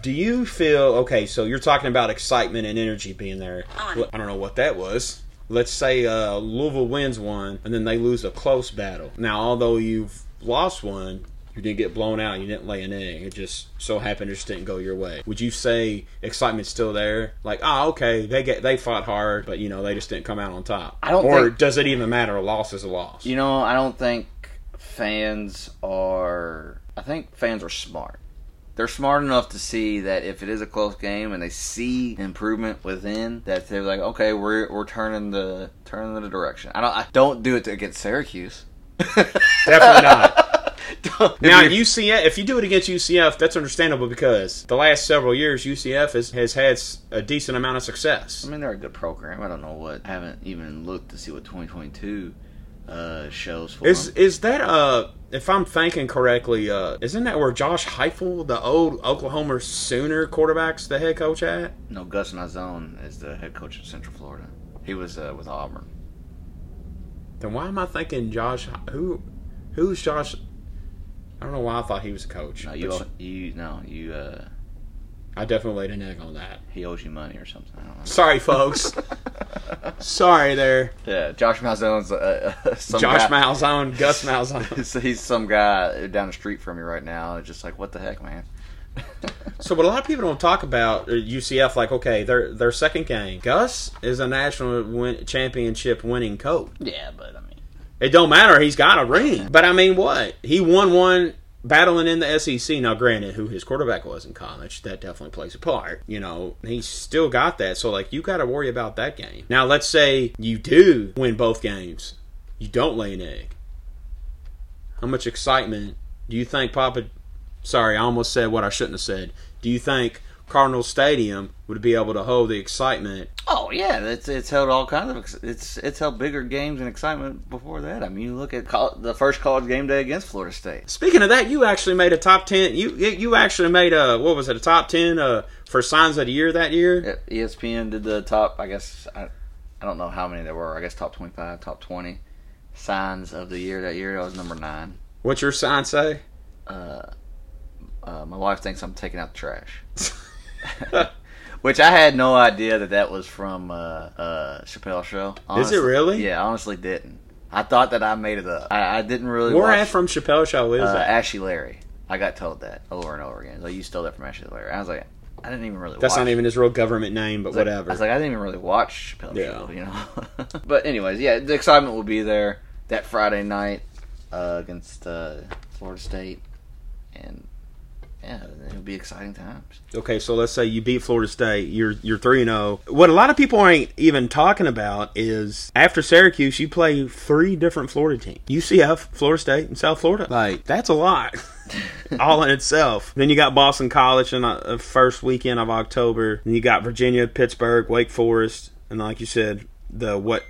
Do you feel okay? So you're talking about excitement and energy being there. Well, I don't know what that was. Let's say uh, Louisville wins one, and then they lose a close battle. Now, although you've lost one, you didn't get blown out. You didn't lay an egg. It just so happened it just didn't go your way. Would you say excitement's still there? Like, oh, okay, they get they fought hard, but you know they just didn't come out on top. I don't Or think- does it even matter? A loss is a loss. You know, I don't think fans are. I think fans are smart. They're smart enough to see that if it is a close game and they see improvement within, that they're like, okay, we're we're turning the turning the direction. I don't I don't do it against Syracuse. Definitely not. Now, UCF, if you do it against UCF, that's understandable because the last several years, UCF has, has had a decent amount of success. I mean, they're a good program. I don't know what. I haven't even looked to see what 2022 uh, shows for Is them. is that uh if I'm thinking correctly, uh isn't that where Josh Heupel, the old Oklahoma Sooner quarterback's the head coach at? No, Gus Malzahn is the head coach of Central Florida. He was uh, with Auburn. Then why am I thinking Josh who who's Josh I don't know why I thought he was a coach. No, you you no you. Uh, I definitely laid an egg on that. he owes you money or something. I don't know. Sorry, folks. Sorry there. Yeah, Josh Malzahn's uh, uh, some Josh guy. Malzahn, Gus Malzahn. He's, he's some guy down the street from me right now. It's just like, what the heck, man? So what a lot of people don't talk about uh, UCF, like okay, their their second game. Gus is a national win- championship winning coach. yeah, but I mean, It don't matter. He's got a ring. But I mean, what he won one battling in the SEC. Now, granted, who his quarterback was in college, that definitely plays a part. You know, he's still got that. So like, you got to worry about that game. Now, let's say you do win both games. You don't lay an egg. How much excitement do you think Papa? Sorry, I almost said what I shouldn't have said. Do you think Cardinal Stadium would be able to hold the excitement? oh yeah, it's it's held all kinds of it's it's held bigger games and excitement before that. I mean, you look at col- the first college game day against Florida State. Speaking of that, you actually made a top ten. You you actually made a what was it a top ten uh, for signs of the year that year? ESPN did the top. I guess I, I don't know how many there were. I guess top twenty five, top twenty signs of the year that year. That was number nine. What's your sign say? Uh, uh, my wife thinks I'm taking out the trash. Which I had no idea that that was from uh, uh, Chappelle Show. Is it really? Yeah, I honestly didn't. I thought that I made it up. I, I didn't really. Where watch, at from Chappelle Show is uh, that? Ashy Larry. I got told that over and over again. Like you stole that from Ashy Larry. I was like, I didn't even really. That's not even his real government name, but I was like- whatever. I was like, I didn't even really watch Chappelle Yeah. Show, you know. but anyways, yeah, the excitement will be there that Friday night uh, against uh, Florida State, and yeah, it'll be exciting times. okay, so let's say you beat Florida State. You're you're three and zero. What a lot of people ain't even talking about is after Syracuse, you play three different Florida teams: UCF, Florida State, and South Florida. Like that's a lot. all in itself. Then you got Boston College in the uh, first weekend of October. Then you got Virginia, Pittsburgh, Wake Forest, and like you said, the what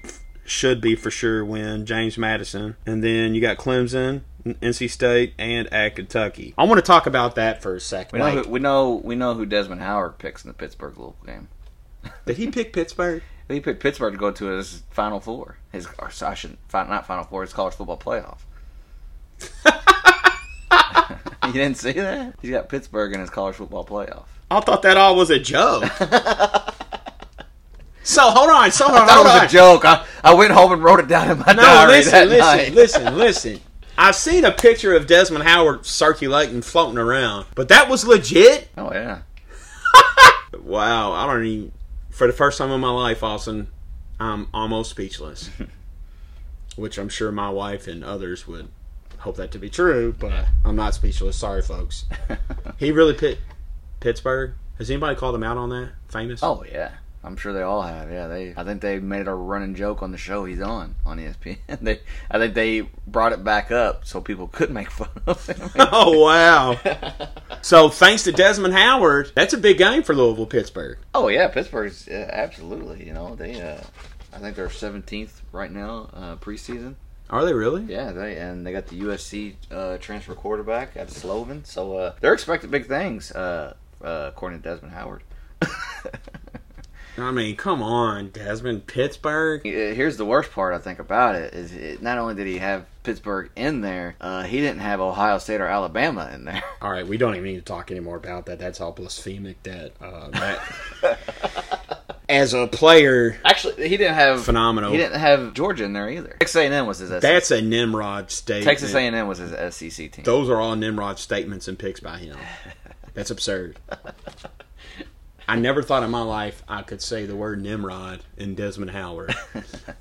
should be for sure win James Madison. And then you got Clemson, NC State, and at Kentucky. I want to talk about that for a second. We know, Like, who, we know, we know who Desmond Howard picks in the Pittsburgh Louisville game. Did he pick Pittsburgh? He picked Pittsburgh to go to his Final Four. His, or, I shouldn't, not Final Four. His college football playoff. you didn't see that? He's got Pittsburgh in his college football playoff. I thought that all was a joke. so hold on, so hold on, That was on. a joke. I, I went home and wrote it down in my No, diary listen, that listen, night. listen, listen. I've seen a picture of Desmond Howard circulating, floating around, but that was legit. Oh yeah. Wow, I don't even. For the first time in my life, Austin, I'm almost speechless. Which I'm sure my wife and others would hope that to be true, but I'm not speechless. Sorry, folks. He really picked Pittsburgh. Has anybody called him out on that? Famous? Oh yeah, I'm sure they all have. Yeah, they. I think they made a running joke on the show he's on on ESPN. they, I think they brought it back up so people could make fun of him. Oh wow! so thanks to Desmond Howard, that's a big game for Louisville Pittsburgh. oh yeah, Pittsburgh's absolutely. You know they. Uh, I think they're 17th right now uh, preseason. Are they really? Yeah, they and they got the USC uh, transfer quarterback at Slovis, so uh, they're expecting big things. Uh, uh, according to Desmond Howard. I mean, come on, Desmond Pittsburgh. Here's the worst part I think about it is it, not only did he have Pittsburgh in there, uh, he didn't have Ohio State or Alabama in there. All right, we don't even need to talk anymore about that. That's all blasphemic. That, uh, that as a player, Actually, he didn't have phenomenal. He didn't have Georgia in there either. Texas A&M was his SEC. That's a Nimrod statement. Texas A&M was his SEC team. Those are all Nimrod statements and picks by him. That's absurd. I never thought in my life I could say the word Nimrod in Desmond Howard.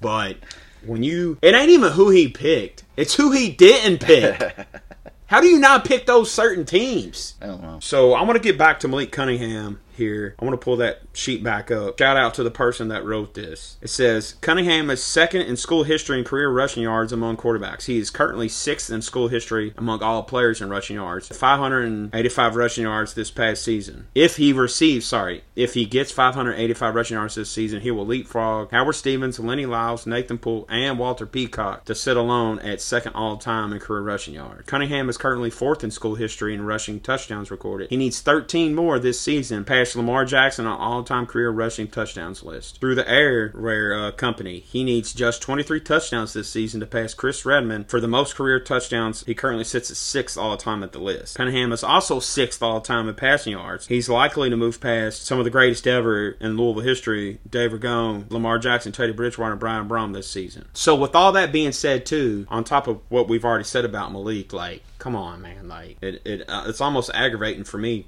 But when you. It ain't even who he picked, it's who he didn't pick. How do you not pick those certain teams? I don't know. So I want to get back to Malik Cunningham here. I want to pull that sheet back up. Shout out to the person that wrote this. It says Cunningham is second in school history in career rushing yards among quarterbacks. He is currently sixth in school history among all players in rushing yards. 585 rushing yards this past season. If he receives, sorry, if he gets 585 rushing yards this season, he will leapfrog Howard Stevens, Lenny Lyles, Nathan Poole, and Walter Peacock to sit alone at second all time in career rushing yards. Cunningham is currently fourth in school history in rushing touchdowns recorded. He needs 13 more this season past Lamar Jackson on all-time career rushing touchdowns list. Through the air rare uh, company, he needs just 23 touchdowns this season to pass Chris Redman for the most career touchdowns. He currently sits at sixth all-time at the list. Cunningham is also sixth all-time in passing yards. He's likely to move past some of the greatest ever in Louisville history, Dave Ragone, Lamar Jackson, Teddy Bridgewater, and Brian Brohm this season. So with all that being said, too, on top of what we've already said about Malik, like, come on, man, like it, it uh, it's almost aggravating for me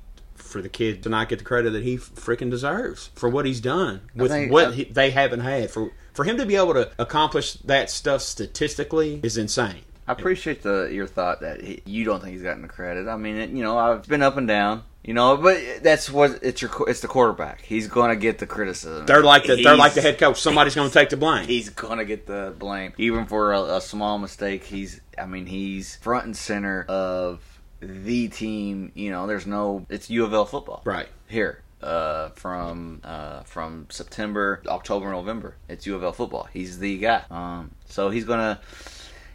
for the kid to not get the credit that he freaking deserves for what he's done with think- what I- he, they haven't had for for him to be able to accomplish that stuff statistically is insane. I appreciate the your thought that he, you don't think he's gotten the credit. I mean, it, you know, I've been up and down. You know, but that's what it's your it's the quarterback. He's going to get the criticism. They're like the they're like the head coach. Somebody's going to take the blame. He's gonna get the blame, even for a, a small mistake. He's, I mean, he's front and center of the team. You know, there's no, it's U of L football Right. here. Uh, from uh, from September, October, November, it's U of L football. He's the guy. Um, so he's gonna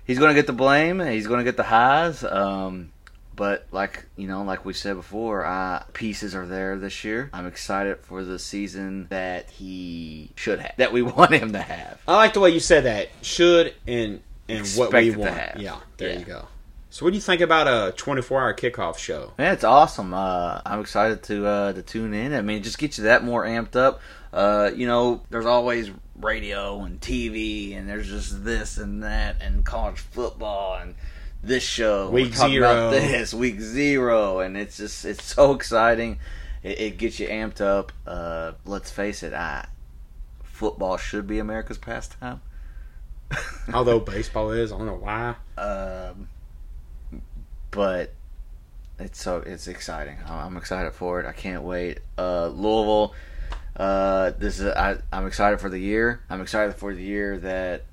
he's gonna get the blame. He's gonna get the highs. Um, but like you know, like we said before, uh, pieces are there this year. I'm excited for the season that he should have, that we want him to have. I like the way you said that. Should and and what we Expected want. Yeah, there Yeah. you go. So what do you think about a 24-hour kickoff show? Yeah, it's awesome. Uh, I'm excited to uh, to tune in. I mean, just gets you that more amped up. Uh, you know, there's always radio and TV, and there's just this and that, and college football, and this show. Week We're talking about zero. this week zero, and it's just it's so exciting. It, it gets you amped up. Uh, let's face it, I, football should be America's pastime. Although baseball is, I don't know why. Um, but it's so it's exciting. I'm excited for it. I can't wait. Uh, Louisville. Uh, this is I, I'm excited for the year. I'm excited for the year that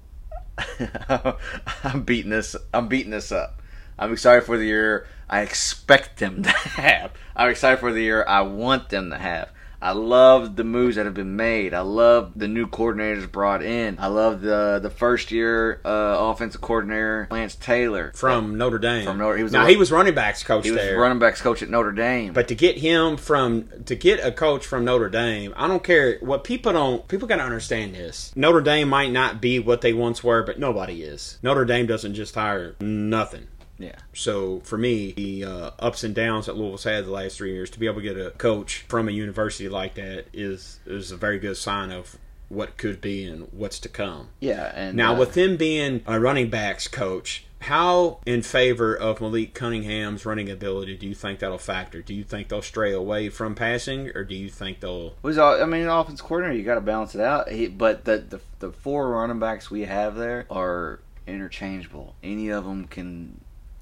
I'm beating this. I'm beating this up. I'm excited for the year I expect them to have. I'm excited for the year I want them to have. I love the moves that have been made. I love the new coordinators brought in. I love the the first year uh, offensive coordinator Lance Taylor from Notre Dame. From Notre, he was now he was running backs coach he was there. running backs coach at Notre Dame. But to get him from to get a coach from Notre Dame, I don't care what people don't. People got to understand this. Notre Dame might not be what they once were, but nobody is. Notre Dame doesn't just hire nothing. Yeah. So for me, the uh, ups and downs that Louisville's had the last three years, to be able to get a coach from a university like that is is a very good sign of what could be and what's to come. Yeah. And now uh, with them being a running backs coach, how in favor of Malik Cunningham's running ability do you think that'll factor? Do you think they'll stray away from passing, or do you think they'll? All, I mean, offense coordinator, you got to balance it out. He, but the, the the four running backs we have there are interchangeable. Any of them can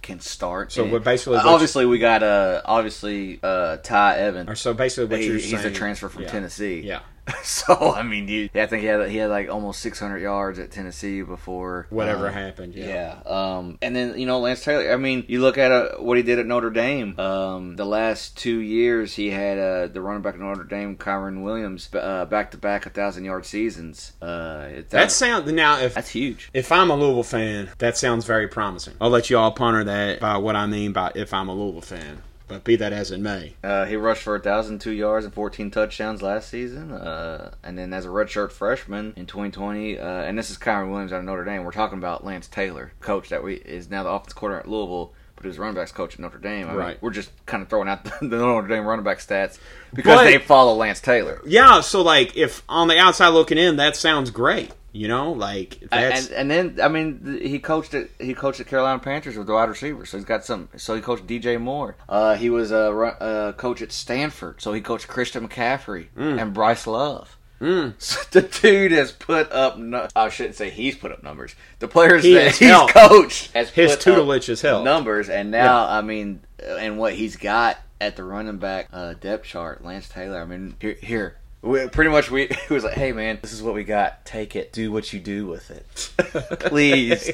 can start. So we're basically uh, obviously we got uh obviously uh Ty Evans. Or so basically, what He- you're he's saying? a transfer from yeah. Tennessee. Yeah, So I mean, you, I think he had he had like almost 600 yards at Tennessee before whatever uh, happened. Yeah. Yeah. Um, and then you know Lance Taylor. I mean, you look at uh, what he did at Notre Dame. Um, the last two years, he had uh, the running back at Notre Dame, Kyren Williams, back to back a thousand yard seasons. Uh, That sound now if that's huge. if I'm a Louisville fan, that sounds very promising. I'll let you all ponder that by what I mean by if I'm a Louisville fan. But be that as it may, Uh, he rushed for 1,002 yards and 14 touchdowns last season. Uh, and then as a redshirt freshman in 2020, uh, and this is Kyren Williams out of Notre Dame. We're talking about Lance Taylor, coach that we is now the offensive coordinator at Louisville, but he was running backs coach at Notre Dame. I mean, Right. we're just kind of throwing out the, the Notre Dame running back stats because But- they follow Lance Taylor. yeah. So like, if on the outside looking in, that sounds great. You know, like that's And, and then I mean he coached at he coached at Carolina Panthers with the wide receivers, so he's got some. So he coached DJ Moore. Uh, he was a uh, coach at Stanford, so he coached Christian McCaffrey and Bryce Love. Mm. So the dude has put up. No- I shouldn't say he's put up numbers. The players He that he's helped. coached has his put up tutelage has helped. numbers, and now I mean, uh, and what he's got at the running back uh, depth chart, Lance Taylor. I mean, here, here. We, pretty much, we he was like, "Hey, man, this is what we got. Take it. Do what you do with it. Please,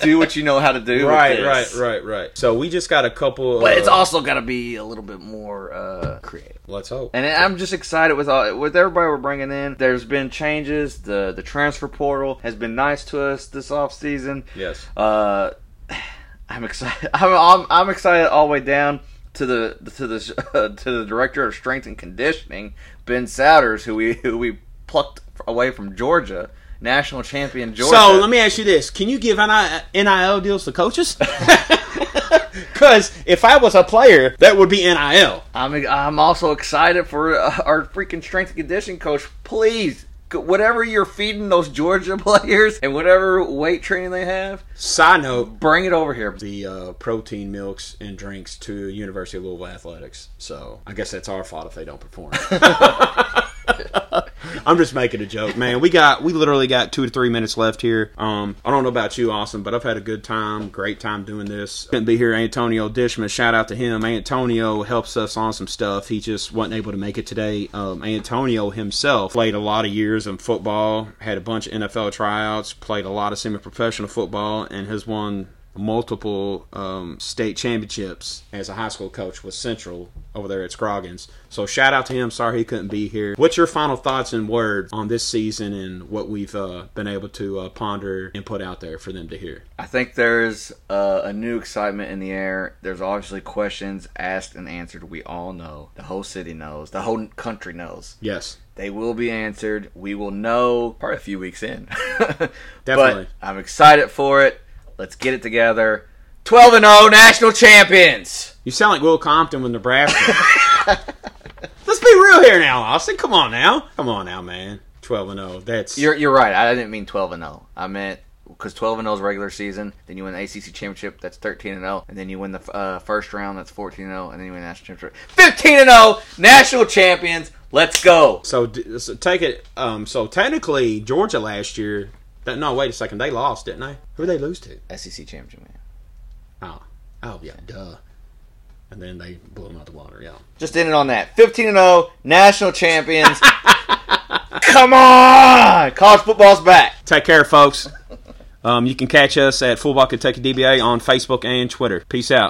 do what you know how to do. right, right, right, right. So we just got a couple. But it's uh, also got to be a little bit more uh, creative. Let's hope. And I'm just excited with all with everybody we're bringing in. There's been changes. The the transfer portal has been nice to us this off season. Yes. Uh, I'm excited. I'm, I'm, I'm excited all the way down to the to the uh, to the director of strength and conditioning, Ben Sowders, who we who we plucked away from Georgia, national champion Georgia. So let me ask you this: Can you give NIL deals to coaches? Because if I was a player, that would be NIL. I'm I'm also excited for uh, our freaking strength and conditioning coach. Please, whatever you're feeding those Georgia players and whatever weight training they have, Side note: bring it over here. the uh, protein milks and drinks to University of Louisville athletics. So I guess that's our fault if they don't perform. I'm just making a joke, man. We got we literally got two to three minutes left here. Um, I don't know about you, Austin, but I've had a good time, great time doing this. Couldn't be here, Antonio Dishman. Shout out to him. Antonio helps us on some stuff. He just wasn't able to make it today. Um, Antonio himself played a lot of years in football, had a bunch of NFL tryouts, played a lot of semi-professional football, and has won multiple um, state championships as a high school coach with Central over there at Scroggins. So shout out to him. Sorry he couldn't be here. What's your final thoughts and words on this season and what we've uh, been able to uh, ponder and put out there for them to hear? I think there's uh, a new excitement in the air. There's obviously questions asked and answered. We all know. The whole city knows. The whole country knows. Yes. They will be answered. We will know probably a few weeks in. Definitely. But I'm excited for it. Let's get it together. 12 and 0 national champions. You sound like Will Compton with Nebraska. Let's be real here now, Austin. Come on now. Come on now, man. 12 and 0. That's You're you're right. I didn't mean 12 and 0. I meant because 12 and 0 is regular season. Then you win the ACC championship. That's 13 and 0. And then you win the uh, first round. That's 14 and 0. And then you win the national championship. 15 and 0 national champions. Let's go. So, so take it. Um, so technically, Georgia last year. That, no, wait a second. They lost, didn't they? Who did they lose to? SEC championship, man. Oh, oh yeah, duh. And then they blew them out the water. Yeah. Just ended on that. 15 and 0 national champions. Come on, college football's back. Take care, folks. Um, you can catch us at Fullback Kentucky DBA on Facebook and Twitter. Peace out.